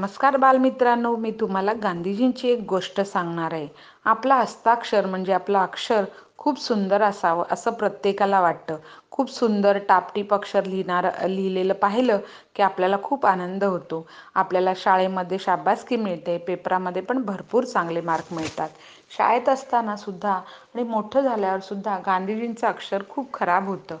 नमस्कार बालमित्रांनो मी तुम्हाला गांधीजींची एक गोष्ट सांगणार आहे. आपला हस्ताक्षर म्हणजे आपलं अक्षर खूप सुंदर असावं असं प्रत्येकाला वाटतं. खूप सुंदर टापटीप अक्षर लिहिणार लिहिलेलं पाहिलं की आपल्याला खूप आनंद होतो. आपल्याला शाळेमध्ये शाबासकी मिळते पेपरामध्ये पण भरपूर चांगले मार्क मिळतात. शाळेत असताना सुद्धा आणि मोठं झाल्यावर सुद्धा गांधीजींचं अक्षर खूप खराब होतं.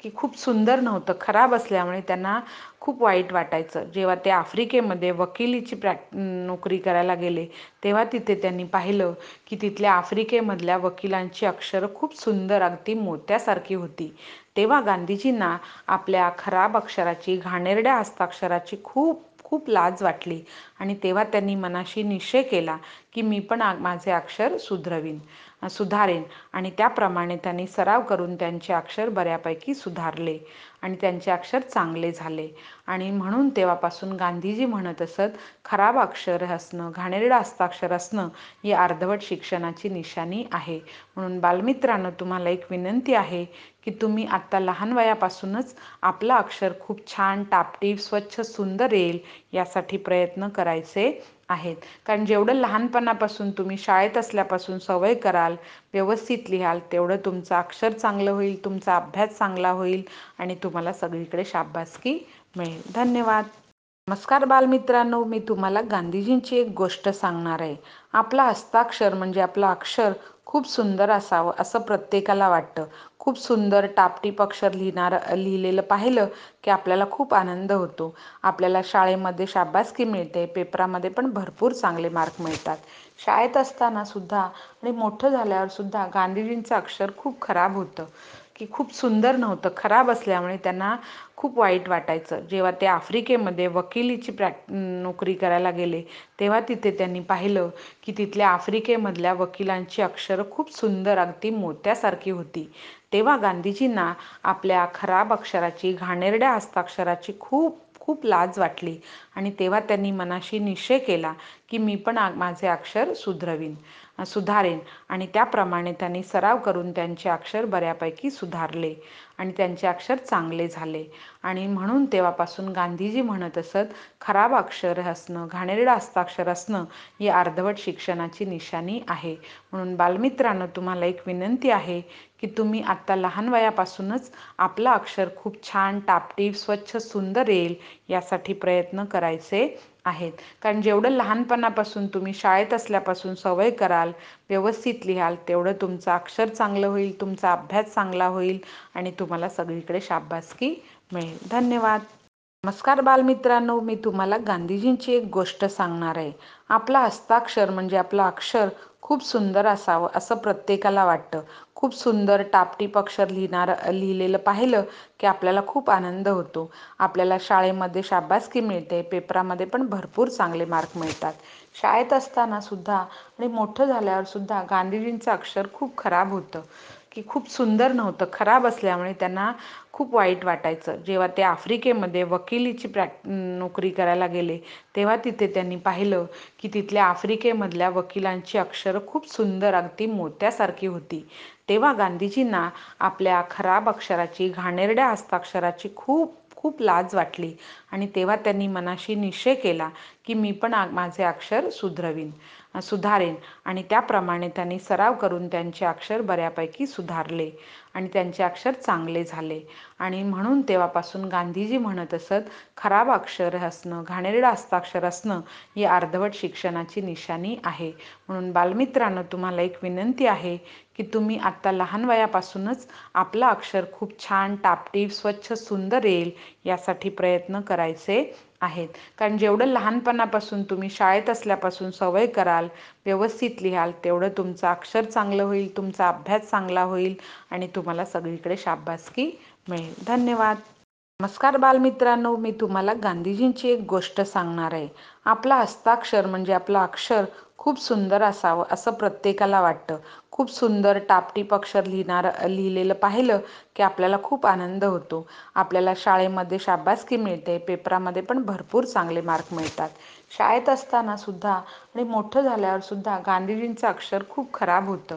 की खूप सुंदर नव्हतं खराब असल्यामुळे त्यांना खूप वाईट वाटायचं. जेव्हा ते आफ्रिकेमध्ये वकिलीची प्रॅक् नोकरी करायला गेले तेव्हा तिथे त्यांनी पाहिलं की तिथल्या आफ्रिकेमधल्या वकिलांची अक्षरं खूप सुंदर अगदी मोत्यासारखी होती. तेव्हा गांधीजींना आपल्या खराब अक्षराची घाणेरड्या हस्ताक्षराची खूप खूप लाज वाटली आणि तेव्हा त्यांनी मनाशी निश्चय केला की मी पण माझे अक्षर सुधरवीन. सुधारेन. आणि त्याप्रमाणे त्यांनी सराव करून त्यांचे अक्षर बऱ्यापैकी सुधारले आणि त्यांचे अक्षर चांगले झाले. आणि म्हणून तेव्हापासून गांधीजी म्हणत असत खराब अक्षर असणं घाणेरडं हस्ताक्षर असणं ही अर्धवट शिक्षणाची निशाणी आहे. म्हणून बालमित्रांनो तुम्हाला एक विनंती आहे की तुम्ही आत्ता लहान वयापासूनच आपलं अक्षर खूप छान टापटीप स्वच्छ सुंदर येईल यासाठी प्रयत्न करायचे आहेत. कारण जेवढं लहानपणापासून तुम्ही शाळेत असल्यापासून सवय कराल व्यवस्थित लिहाल तेवढं तुमचं अक्षर चांगलं होईल तुमचा अभ्यास चांगला होईल आणि तुम्हाला सगळीकडे शाबासकी मिळेल. धन्यवाद. नमस्कार बालमित्रांनो मी तुम्हाला गांधीजींची एक गोष्ट सांगणार आहे. आपला हस्ताक्षर म्हणजे आपलं अक्षर खूप सुंदर असावं असं प्रत्येकाला वाटतं. खूप सुंदर टापटीप अक्षर लिहिणार लिहिलेलं पाहिलं की आपल्याला खूप आनंद होतो. आपल्याला शाळेमध्ये शाबासकी मिळते पेपरामध्ये पण भरपूर चांगले मार्क मिळतात. शाळेत असताना सुद्धा आणि मोठं झाल्यावर सुद्धा गांधीजींचं अक्षर खूप खराब होतं. की खूप सुंदर नव्हतं खराब असल्यामुळे त्यांना खूप वाईट वाटायचं. जेव्हा ते आफ्रिकेमध्ये वकिलीची प्रॅक नोकरी करायला गेले तेव्हा तिथे त्यांनी पाहिलं की तिथल्या आफ्रिकेमधल्या वकिलांची अक्षरं खूप सुंदर अगदी मोत्यासारखी होती. तेव्हा गांधीजींना आपल्या खराब अक्षराची घाणेरड्या हस्ताक्षराची खूप खूप लाज वाटली आणि तेव्हा त्यांनी मनाशी निश्चय केला की मी पण माझे अक्षर सुधरवीन. सुधारेन. आणि त्याप्रमाणे त्यांनी सराव करून त्यांचे अक्षर बऱ्यापैकी सुधारले आणि त्यांचे अक्षर चांगले झाले. आणि म्हणून तेव्हापासून गांधीजी म्हणत असत खराब अक्षर असणं घाणेरडं हस्ताक्षर असणं ही अर्धवट शिक्षणाची निशाणी आहे. म्हणून बालमित्रांनो तुम्हाला एक विनंती आहे की तुम्ही आत्ता लहान वयापासूनच आपलं अक्षर खूप छान टापटीप स्वच्छ सुंदर येईल यासाठी प्रयत्न करायचे आहेत. कारण जेवढं लहानपणापासून तुम्ही शाळेत असल्यापासून सवय कराल व्यवस्थित लिहाल तेवढं तुमचं अक्षर चांगलं होईल तुमचा अभ्यास चांगला होईल आणि तुम्हाला सगळीकडे शाबासकी मिळेल. धन्यवाद. नमस्कार बालमित्रांनो मी तुम्हाला गांधीजींची एक गोष्ट सांगणार आहे. आपला हस्ताक्षर म्हणजे आपलं अक्षर खूप सुंदर असावं असं प्रत्येकाला वाटतं. खूप सुंदर टापटीप अक्षर लिहिणार लिहिलेलं पाहिलं की आपल्याला खूप आनंद होतो. आपल्याला शाळेमध्ये शाबासकी मिळते पेपरामध्ये पण भरपूर चांगले मार्क मिळतात. शाळेत असताना सुद्धा आणि मोठं झाल्यावर सुद्धा गांधीजींचं अक्षर खूप खराब होतं. की खूप सुंदर नव्हतं खराब असल्यामुळे त्यांना खूप वाईट वाटायचं. जेव्हा ते आफ्रिकेमध्ये वकिलीची प्रॅक् नोकरी करायला गेले तेव्हा तिथे त्यांनी पाहिलं की तिथल्या आफ्रिकेमधल्या वकिलांची अक्षरं खूप सुंदर अगदी मोत्यासारखी होती. तेव्हा गांधीजींना आपल्या खराब अक्षराची घाणेरड्या हस्ताक्षराची खूप खूप लाज वाटली आणि तेव्हा त्यांनी मनाशी निश्चय केला की मी पण माझे अक्षर सुधरवीन. सुधारेन. आणि त्याप्रमाणे त्यांनी सराव करून त्यांचे अक्षर बऱ्यापैकी सुधारले आणि त्यांचे अक्षर चांगले झाले. आणि म्हणून तेव्हापासून गांधीजी म्हणत असत खराब अक्षर असणं घाणेरडं हस्ताक्षर असणं ही अर्धवट शिक्षणाची निशाणी आहे. म्हणून बालमित्रांनो तुम्हाला एक विनंती आहे की तुम्ही आत्ता लहान वयापासूनच आपलं अक्षर खूप छान टापटीप स्वच्छ सुंदर येईल यासाठी प्रयत्न करायचे. आहेत. कारण जेवढं लहानपणापासून तुम्ही शाळेत असल्यापासून सवय कराल व्यवस्थित लिहाल तेवढं तुमचं अक्षर चांगलं होईल तुमचा अभ्यास चांगला होईल आणि तुम्हाला सगळीकडे शाबासकी मिळेल. धन्यवाद. नमस्कार बालमित्रांनो मी तुम्हाला गांधीजींची एक गोष्ट सांगणार आहे. आपला हस्ताक्षर म्हणजे आपलं अक्षर खूप सुंदर असावं असं प्रत्येकाला वाटतं. खूप सुंदर टापटीप अक्षर लिहिणार लिहिलेलं पाहिलं की आपल्याला खूप आनंद होतो. आपल्याला शाळेमध्ये शाबासकी मिळते पेपरामध्ये पण भरपूर चांगले मार्क मिळतात. शाळेत असताना सुद्धा आणि मोठं झाल्यावर सुद्धा गांधीजींचं अक्षर खूप खराब होतं.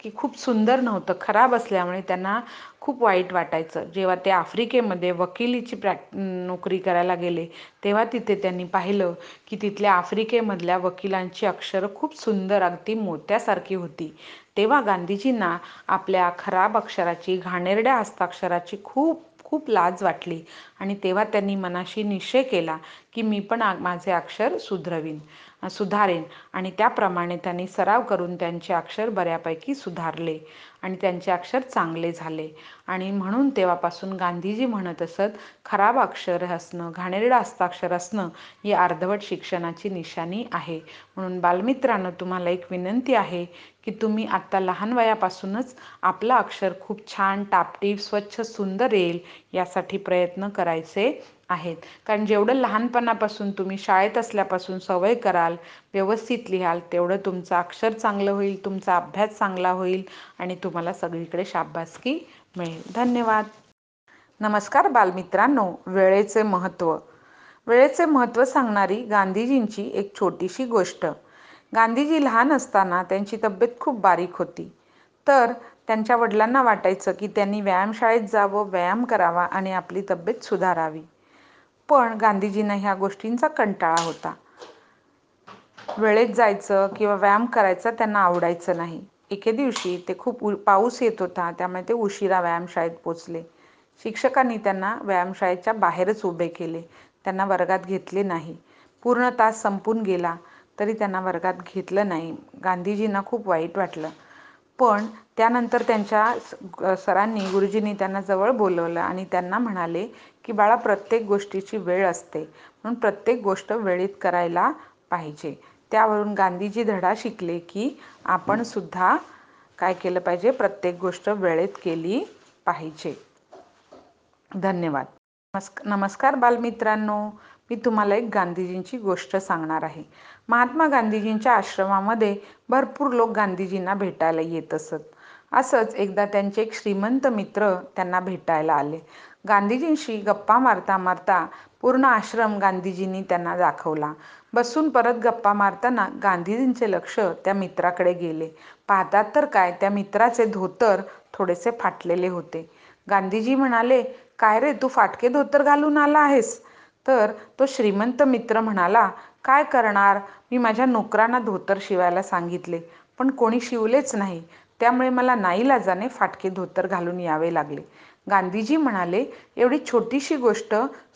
की खूप सुंदर नव्हतं खराब असल्यामुळे त्यांना खूप वाईट वाटायचं. जेव्हा ते आफ्रिकेमध्ये वकिलीची प्रॅक् नोकरी करायला गेले तेव्हा तिथे त्यांनी पाहिलं की तिथल्या आफ्रिकेमधल्या वकिलांची अक्षरं खूप सुंदर अगदी मोत्यासारखी होती. तेव्हा गांधीजींना आपल्या खराब अक्षराची घाणेरड्या हस्ताक्षराची खूप खूप लाज वाटली. आणि तेव्हा त्यांनी मनाशी निश्चय केला की मी पण माझे अक्षर सुधरवीन सुधारेन. आणि त्याप्रमाणे त्यांनी सराव करून त्यांचे अक्षर बऱ्यापैकी सुधारले आणि त्यांचे अक्षर चांगले झाले. आणि म्हणून तेव्हापासून गांधीजी म्हणत असत खराब अक्षर असणं घाणेरडं हस्ताक्षर असणं ही अर्धवट शिक्षणाची निशाणी आहे. म्हणून बालमित्रांनो तुम्हाला एक विनंती आहे की तुम्ही आत्ता लहान वयापासूनच आपलं अक्षर खूप छान टापटीप स्वच्छ सुंदर येईल यासाठी प्रयत्न करायचे आहेत. कारण जेवढं लहानपणापासून तुम्ही शाळेत असल्यापासून सवय कराल व्यवस्थित लिहाल तेवढं तुमचं अक्षर चांगलं होईल तुमचा अभ्यास चांगला होईल आणि तुम्हाला सगळीकडे शाबासकी मिळेल. धन्यवाद. नमस्कार बालमित्रांनो वेळेचे महत्त्व. वेळेचे महत्त्व सांगणारी गांधीजींची एक छोटीशी गोष्ट. गांधीजी लहान असताना त्यांची तब्येत खूप बारीक होती. तर त्यांच्या वडिलांना वाटायचं की त्यांनी व्यायामशाळेत जावं व्यायाम करावा आणि आपली तब्येत सुधारावी. पण गांधीजींना ह्या गोष्टींचा कंटाळा होता. वेळेत जायचं किंवा व्यायाम करायचा त्यांना आवडायचं नाही. एके दिवशी ते खूप उ पाऊस येत होता त्यामुळे ते उशिरा व्यायामशाळेत पोचले. शिक्षकांनी त्यांना व्यायामशाळेच्या बाहेरच उभे केले. त्यांना वर्गात घेतले नाही. पूर्ण तास संपून गेला तरी त्यांना वर्गात घेतलं नाही. गांधीजींना खूप वाईट वाटलं. पण त्यानंतर त्यांच्या सरांनी गुरुजींनी त्यांना जवळ बोलवलं आणि त्यांना म्हणाले की बाळा प्रत्येक गोष्टीची वेळ असते. म्हणून प्रत्येक गोष्ट वेळेत करायला पाहिजे. त्यावरून गांधीजी धडा शिकले की आपण सुद्धा काय केलं पाहिजे? प्रत्येक गोष्ट वेळेत केली पाहिजे. धन्यवाद. नमस्क नमस्कार बालमित्रांनो. मी तुम्हाला एक गांधीजींची गोष्ट सांगणार आहे. महात्मा गांधीजींच्या आश्रमामध्ये भरपूर लोक गांधीजींना भेटायला येत असत. असंच एकदा त्यांचे एक श्रीमंत मित्र त्यांना भेटायला आले. गांधीजींशी गप्पा मारता मारता पूर्ण आश्रम गांधीजींनी त्यांना दाखवला. बसून परत गप्पा मारताना गांधीजींचे लक्ष त्या मित्राकडे गेले. पाहतात तर काय त्या मित्राचे धोतर थोडेसे फाटलेले होते. गांधीजी म्हणाले काय रे तू फाटके धोतर घालून आला आहेस? तर तो श्रीमंत मित्र म्हणाला काय करणार? मी माझ्या नोकरांना धोतर शिवायला सांगितले पण कोणी शिवलेच नाही. त्यामुळे मला नाईलाजाने फाटके धोतर घालून यावे लागले. गांधीजी म्हणाले एवढी छोटीशी गोष्ट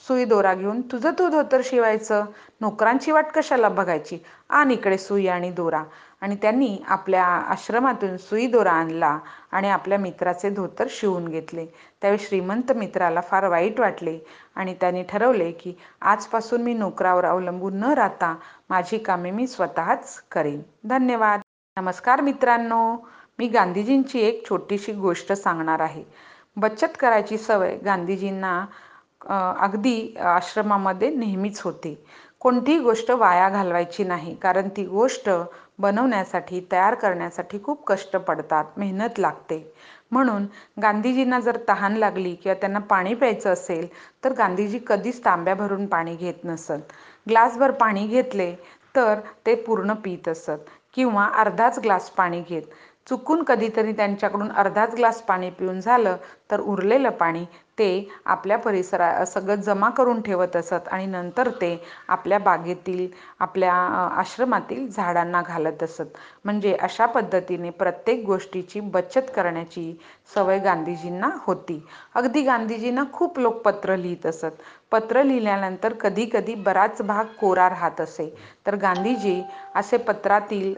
सुई दोरा घेऊन तुझं तू धोतर शिवायचं. नोकरांची वाट कशाला बघायची? आण इकडे सुई आणि दोरा. आणि त्यांनी आपल्या आश्रमातून सुई दोरा आणला आणि आपल्या मित्राचे धोतर शिवून घेतले. त्यावेळी श्रीमंत मित्राला फार वाईट वाटले आणि त्यांनी ठरवले की आजपासून मी नोकरावर अवलंबून न राहता माझी कामे मी स्वतःच करेन. धन्यवाद. नमस्कार मित्रांनो. मी गांधीजींची एक छोटीशी गोष्ट सांगणार आहे. बचत करायची सवय गांधीजींना अगदी आश्रमामध्ये नेहमीच होती. कोणतीही गोष्ट वाया घालवायची नाही कारण ती गोष्ट बनवण्यासाठी तयार करण्यासाठी खूप कष्ट पडतात मेहनत लागते. म्हणून गांधीजींना जर तहान लागली किंवा त्यांना पाणी प्यायचं असेल तर गांधीजी कधीच तांब्या भरून पाणी घेत नसत. ग्लासभर पाणी घेतले तर ते पूर्ण पित असत किंवा अर्धाच ग्लास पाणी घेत. चुकून कधीतरी त्यांच्याकडून अर्धाच ग्लास पाणी पिऊन झालं तर उरलेलं पाणी ते आपल्या परिसरा सगळं जमा करून ठेवत असत आणि नंतर ते आपल्या बागेतील आपल्या आश्रमातील झाडांना घालत असत. म्हणजे अशा पद्धतीने प्रत्येक गोष्टीची बचत करण्याची सवय गांधीजींना होती. अगदी गांधीजींना खूप लोक पत्र लिहित असत. पत्र लिहिल्यानंतर कधी कधी बराच भाग कोरा राहत असे. तर गांधीजी असे पत्रातील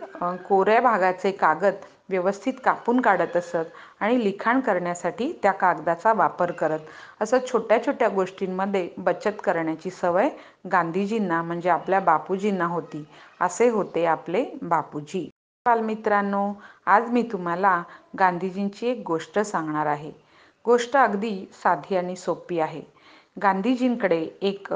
कोऱ्या भागाचे कागद व्यवस्थित कापून काढत असत आणि लिखाण करण्यासाठी त्या कागदाचा वापर करत. असं छोट्या छोट्या गोष्टींमध्ये बचत करण्याची सवय गांधीजींना म्हणजे आपल्या बापूजींना होती. असे होते आपले बापूजी. बालमित्रांनो आज मी तुम्हाला गांधीजींची एक गोष्ट सांगणार आहे. गोष्ट अगदी साधी आणि सोपी आहे. गांधीजींकडे एक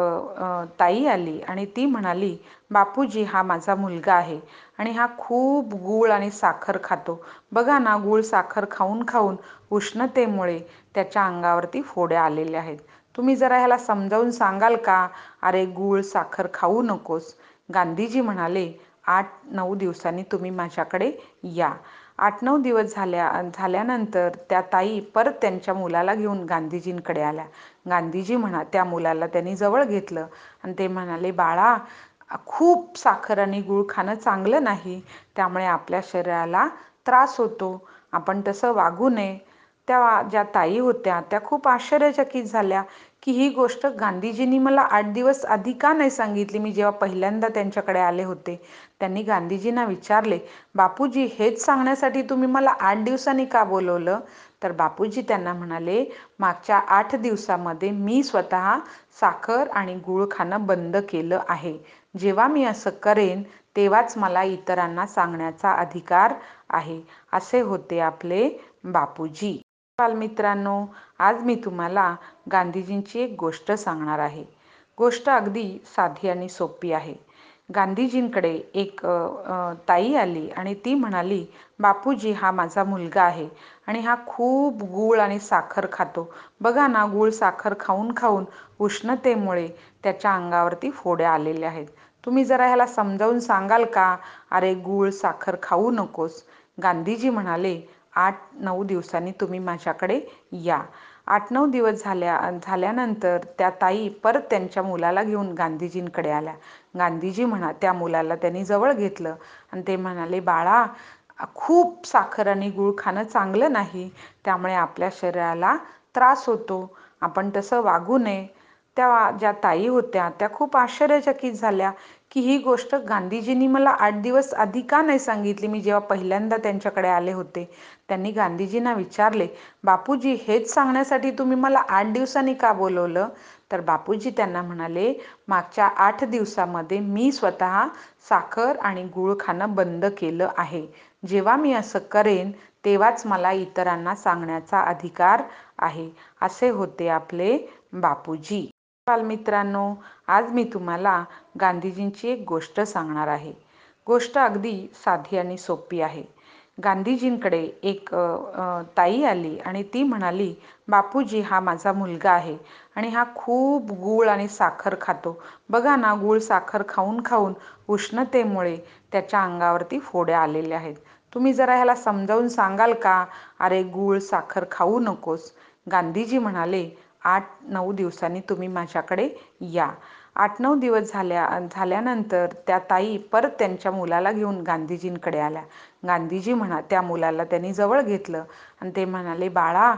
ताई आली आणि ती म्हणाली बापूजी हा माझा मुलगा आहे आणि हा खूप गूळ आणि साखर खातो. बघा ना गूळ साखर खाऊन खाऊन उष्णतेमुळे त्याच्या अंगावरती फोड्या आलेल्या आहेत. तुम्ही जरा ह्याला समजावून सांगाल का? अरे गूळ साखर खाऊ नकोस. गांधीजी म्हणाले आठ नऊ दिवसांनी तुम्ही माझ्याकडे या. आठ नऊ दिवस झाल्या झाल्यानंतर त्या ताई परत त्यांच्या मुलाला घेऊन गांधीजींकडे आल्या. गांधीजी म्हणा त्या मुलाला त्यांनी जवळ घेतलं आणि ते म्हणाले बाळा खूप साखर आणि गूळ खाणं चांगलं नाही. त्यामुळे आपल्या शरीराला त्रास होतो. आपण तसं वागू नये. त्या ज्या ताई होत्या त्या खूप आश्चर्यचकित झाल्या की ही गोष्ट गांधीजींनी मला आठ दिवस आधी का नाही सांगितली? मी जेव्हा पहिल्यांदा त्यांच्याकडे आले होते त्यांनी गांधीजींना विचारले बापूजी हेच सांगण्यासाठी तुम्ही मला आठ दिवसांनी का बोलवलं? तर बापूजी त्यांना म्हणाले मागच्या आठ दिवसामध्ये मी स्वतः साखर आणि गूळ खाणं बंद केलं आहे. जेव्हा मी असं करेन तेव्हाच मला इतरांना सांगण्याचा अधिकार आहे. असे होते आपले बापूजी. बालमित्रांनो आज मी तुम्हाला गांधीजींची एक गोष्ट सांगणार आहे. गोष्ट अगदी साधी आणि सोपी आहे. गांधीजींकडे एक ताई आली आणि ती म्हणाली बापूजी हा माझा मुलगा आहे आणि हा खूप गूळ आणि साखर खातो. बघा ना गूळ साखर खाऊन खाऊन उष्णतेमुळे त्याच्या अंगावरती फोड्या आलेल्या आहेत. तुम्ही जरा ह्याला समजावून सांगाल का? अरे गूळ साखर खाऊ नकोस. गांधीजी म्हणाले आठ नऊ दिवसांनी तुम्ही माझ्याकडे या. आठ नऊ दिवस झाल्या झाल्यानंतर त्या ताई परत त्यांच्या मुलाला घेऊन गांधीजींकडे आल्या. गांधीजी म्हणा त्या मुलाला त्यांनी जवळ घेतलं आणि ते म्हणाले बाळा खूप साखर आणि गूळ खाणं चांगलं नाही. त्यामुळे आपल्या शरीराला त्रास होतो. आपण तसं वागू नये. त्या ज्या ताई होत्या त्या खूप आश्चर्यचकित झाल्या. की ही गोष्ट गांधीजींनी मला आठ दिवस आधी का नाही सांगितली? मी जेव्हा पहिल्यांदा त्यांच्याकडे आले होते त्यांनी गांधीजींना विचारले बापूजी हेच सांगण्यासाठी तुम्ही मला आठ दिवसांनी का बोलवलं? तर बापूजी त्यांना म्हणाले मागच्या आठ दिवसामध्ये मी स्वतः साखर आणि गूळ खाणं बंद केलं आहे. जेव्हा मी असं करेन तेव्हाच मला इतरांना सांगण्याचा अधिकार आहे. असे होते आपले बापूजी. बालमित्रांनो आज मी तुम्हाला गांधीजींची एक गोष्ट सांगणार आहे. गोष्ट अगदी साधी आणि सोपी आहे. गांधीजींकडे एक ताई आली आणि ती म्हणाली बापूजी हा माझा मुलगा आहे आणि हा खूप गूळ आणि साखर खातो. बघा ना गूळ साखर खाऊन खाऊन उष्णतेमुळे त्याच्या अंगावरती फोड्या आलेल्या आहेत. तुम्ही जरा ह्याला समजावून सांगाल का? अरे गूळ साखर खाऊ नकोस. गांधीजी म्हणाले आठ नऊ दिवसांनी तुम्ही माझ्याकडे या. आठ नऊ दिवस झाल्या झाल्यानंतर त्या ताई परत त्यांच्या मुलाला घेऊन गांधीजींकडे आल्या. गांधीजी म्हणा त्या मुलाला त्यांनी जवळ घेतलं आणि ते म्हणाले बाळा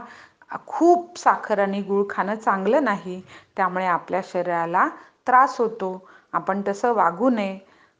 खूप साखर आणि गूळ खाणं चांगलं नाही. त्यामुळे आपल्या शरीराला त्रास होतो. आपण तसं वागू नये.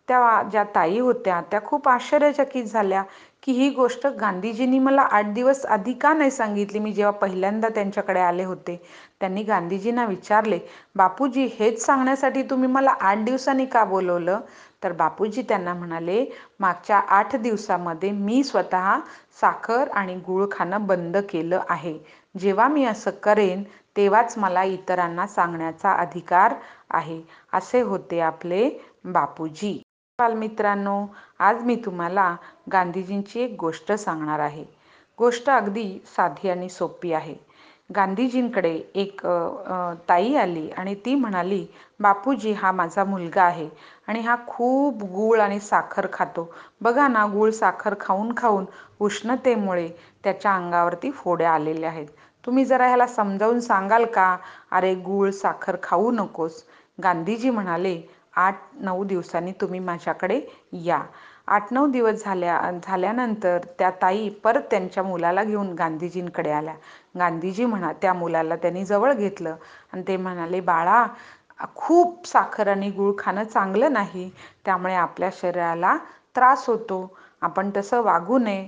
त्या ज्या ताई होत्या त्या खूप आश्चर्यचकित झाल्या. की ही गोष्ट गांधीजींनी मला आठ दिवस आधी का नाही सांगितली? मी जेव्हा पहिल्यांदा त्यांच्याकडे आले होते त्यांनी गांधीजींना विचारले बापूजी हेच सांगण्यासाठी तुम्ही मला आठ दिवसांनी का बोलवलं? तर बापूजी त्यांना म्हणाले मागच्या आठ दिवसामध्ये मी स्वतः साखर आणि गूळ खाणं बंद केलं आहे. जेव्हा मी असं करेन तेव्हाच मला इतरांना सांगण्याचा अधिकार आहे. असे होते आपले बापूजी. बालमित्रांनो आज मी तुम्हाला गांधीजींची एक गोष्ट सांगणार आहे. गोष्ट अगदी साधी आणि सोपी आहे. गांधीजींकडे एक ताई आली आणि ती म्हणाली बापूजी हा माझा मुलगा आहे आणि हा खूप गूळ आणि साखर खातो. बघा ना गूळ साखर खाऊन खाऊन उष्णतेमुळे त्याच्या अंगावरती फोड्या आलेल्या आहेत. तुम्ही जरा ह्याला समजावून सांगाल का? अरे गूळ साखर खाऊ नकोस. गांधीजी म्हणाले आठ नऊ दिवसांनी तुम्ही माझ्याकडे या. आठ नऊ दिवस झाल्या झाल्यानंतर त्या ताई परत त्यांच्या मुलाला घेऊन गांधीजींकडे आल्या. गांधीजी म्हणा त्या मुलाला त्यांनी जवळ घेतलं आणि ते म्हणाले बाळा खूप साखर आणि गूळ खाणं चांगलं नाही. त्यामुळे आपल्या शरीराला त्रास होतो. आपण तसं वागू नये.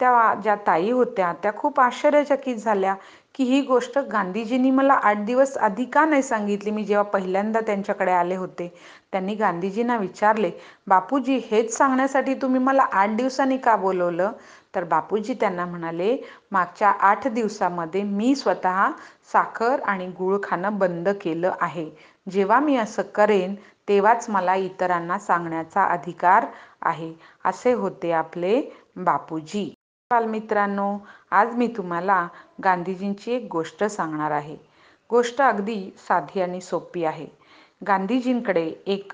त्या ज्या ताई होत्या त्या खूप आश्चर्यचकित झाल्या. की ही गोष्ट गांधीजींनी मला आठ दिवस आधी का नाही सांगितली? मी जेव्हा पहिल्यांदा त्यांच्याकडे आले होते त्यांनी गांधीजींना विचारले बापूजी हेच सांगण्यासाठी तुम्ही मला आठ दिवसांनी का बोलवलं? तर बापूजी त्यांना म्हणाले मागच्या आठ दिवसामध्ये मी स्वतः साखर आणि गूळ खाणं बंद केलं आहे. जेव्हा मी असं करेन तेव्हाच मला इतरांना सांगण्याचा अधिकार आहे. असे होते आपले बापूजी. बालमित्रांनो आज मी तुम्हाला गांधीजींची एक गोष्ट सांगणार आहे. गोष्ट अगदी साधी आणि सोपी आहे. गांधीजींकडे एक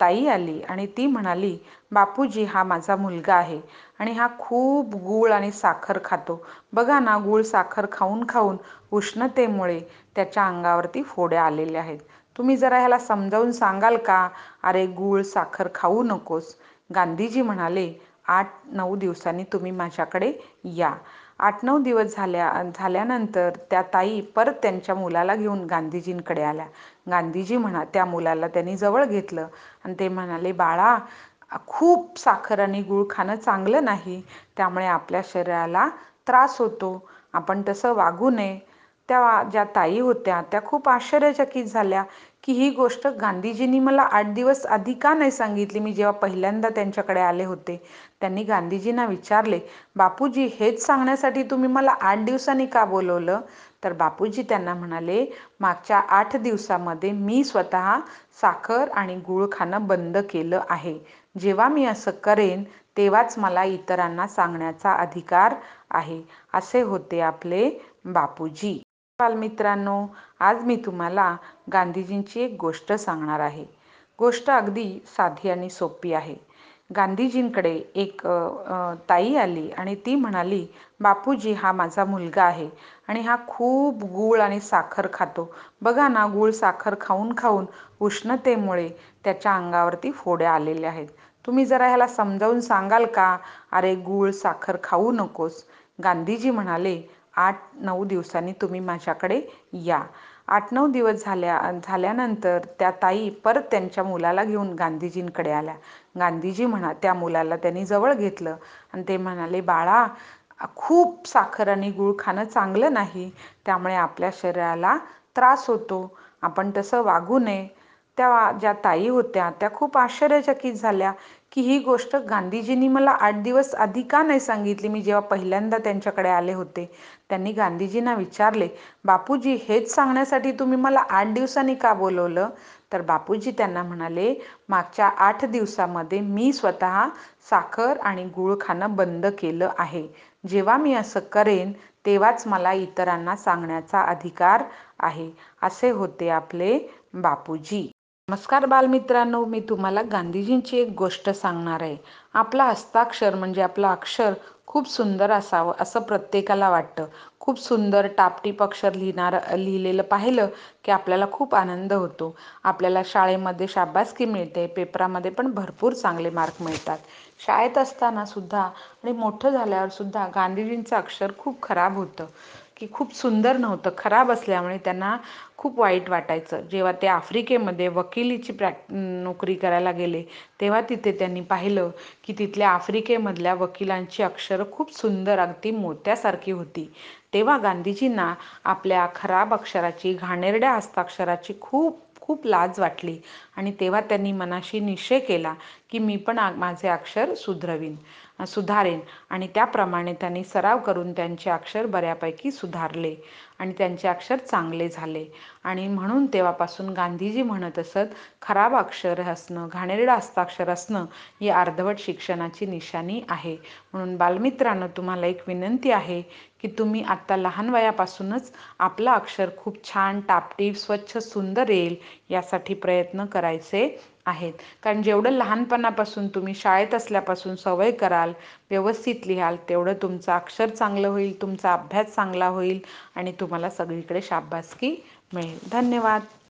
ताई आली आणि ती म्हणाली बापूजी हा माझा मुलगा आहे आणि हा खूप गूळ आणि साखर खातो. बघा ना गूळ साखर खाऊन खाऊन उष्णतेमुळे त्याच्या अंगावरती फोड्या आलेल्या आहेत. तुम्ही जरा ह्याला समजावून सांगाल का? अरे गूळ साखर खाऊ नकोस. गांधीजी म्हणाले आठ नऊ दिवसांनी तुम्ही माझ्याकडे या. आठ नऊ दिवस झाल्या झाल्यानंतर त्या ताई परत त्यांच्या मुलाला घेऊन गांधीजींकडे आल्या. गांधीजी म्हणा त्या मुलाला त्यांनी जवळ घेतलं आणि ते म्हणाले बाळा खूप साखर आणि गूळ खाणं चांगलं नाही. त्यामुळे आपल्या शरीराला त्रास होतो. आपण तसं वागू नये. त्या ज्या ताई होत्या त्या खूप आश्चर्यचकित झाल्या. की ही गोष्ट गांधीजींनी मला आठ दिवस आधी का नाही सांगितली? मी जेव्हा पहिल्यांदा त्यांच्याकडे आले होते त्यांनी गांधीजींना विचारले बापूजी हेच सांगण्यासाठी तुम्ही मला आठ दिवसांनी का बोलवलं? तर बापूजी त्यांना म्हणाले मागच्या आठ दिवसामध्ये मी स्वतः साखर आणि गूळ खाणं बंद केलं आहे. जेव्हा मी असं करेन तेव्हाच मला इतरांना सांगण्याचा अधिकार आहे. असे होते आपले बापूजी. बालमित्रांनो आज मी तुम्हाला गांधीजींची एक गोष्ट सांगणार आहे. गोष्ट अगदी साधी आणि सोपी आहे. गांधीजींकडे एक ताई आली आणि ती म्हणाली बापूजी हा माझा मुलगा आहे आणि हा खूप गूळ आणि साखर खातो. बघा ना गूळ साखर खाऊन खाऊन उष्णतेमुळे त्याच्या अंगावरती फोड्या आलेल्या आहेत. तुम्ही जरा ह्याला समजावून सांगाल का? अरे गूळ साखर खाऊ नकोस. गांधीजी म्हणाले आठ नऊ दिवसांनी तुम्ही माझ्याकडे या. आठ नऊ दिवस झाल्या झाल्यानंतर त्या ताई परत त्यांच्या मुलाला घेऊन गांधीजींकडे आल्या. गांधीजी म्हणा त्या मुलाला त्यांनी जवळ घेतलं आणि ते म्हणाले बाळा खूप साखर आणि गूळ खाणं चांगलं नाही. त्यामुळे आपल्या शरीराला त्रास होतो. आपण तसं वागू नये. त्या ज्या ताई होत्या त्या खूप आश्चर्यचकित झाल्या की ही गोष्ट गांधीजींनी मला आठ दिवस आधी का नाही सांगितली? मी जेव्हा पहिल्यांदा त्यांच्याकडे आले होते त्यांनी गांधीजींना विचारले बापूजी हेच सांगण्यासाठी तुम्ही मला आठ दिवसांनी का बोलवलं? तर बापूजी त्यांना म्हणाले मागच्या आठ दिवसामध्ये मी स्वतः साखर आणि गूळ खाणं बंद केलं आहे. जेव्हा मी असं करेन तेव्हाच मला इतरांना सांगण्याचा अधिकार आहे. असे होते आपले बापूजी. नमस्कार बालमित्रांनो मी तुम्हाला गांधीजींची एक गोष्ट सांगणार आहे. आपला हस्ताक्षर म्हणजे आपलं अक्षर खूप सुंदर असावं असं प्रत्येकाला वाटतं. खूप सुंदर टापटीप अक्षर लिहिणार लिहिलेलं पाहिलं की आपल्याला खूप आनंद होतो. आपल्याला शाळेमध्ये शाबासकी मिळते पेपरामध्ये पण भरपूर चांगले मार्क मिळतात. शाळेत असताना सुद्धा आणि मोठं झाल्यावर सुद्धा गांधीजींचं अक्षर खूप खराब होतं. की खूप सुंदर नव्हतं खराब असल्यामुळे त्यांना खूप वाईट वाटायचं. जेव्हा ते आफ्रिकेमध्ये वकिलीची प्रॅक् नोकरी करायला गेले तेव्हा तिथे त्यांनी पाहिलं की तिथल्या आफ्रिकेमधल्या वकिलांची अक्षरं खूप सुंदर अगदी मोत्यासारखी होती. तेव्हा गांधीजींना आपल्या खराब अक्षराची घाणेरड्या हस्ताक्षराची खूप खूप लाज वाटली आणि तेव्हा त्यांनी मनाशी निश्चय केला की मी पण माझे अक्षर सुधरवीन. सुधारेन. आणि त्याप्रमाणे त्यांनी सराव करून त्यांचे अक्षर बऱ्यापैकी सुधारले आणि त्यांचे अक्षर चांगले झाले. आणि म्हणून तेव्हापासून गांधीजी म्हणत असत खराब अक्षर असणं घाणेरडं हस्ताक्षर असणं ही अर्धवट शिक्षणाची निशाणी आहे. म्हणून बालमित्रांनो तुम्हाला एक विनंती आहे की तुम्ही आत्ता लहान वयापासूनच आपलं अक्षर खूप छान टापटीप स्वच्छ सुंदर येईल यासाठी प्रयत्न करायचे. आहेत. कारण जेवढं लहानपणापासून तुम्ही शाळेत असल्यापासून सवय कराल व्यवस्थित लिहाल तेवढं तुमचं अक्षर चांगलं होईल तुमचा अभ्यास चांगला होईल आणि तुम्हाला सगळीकडे शाबासकी मिळेल. धन्यवाद.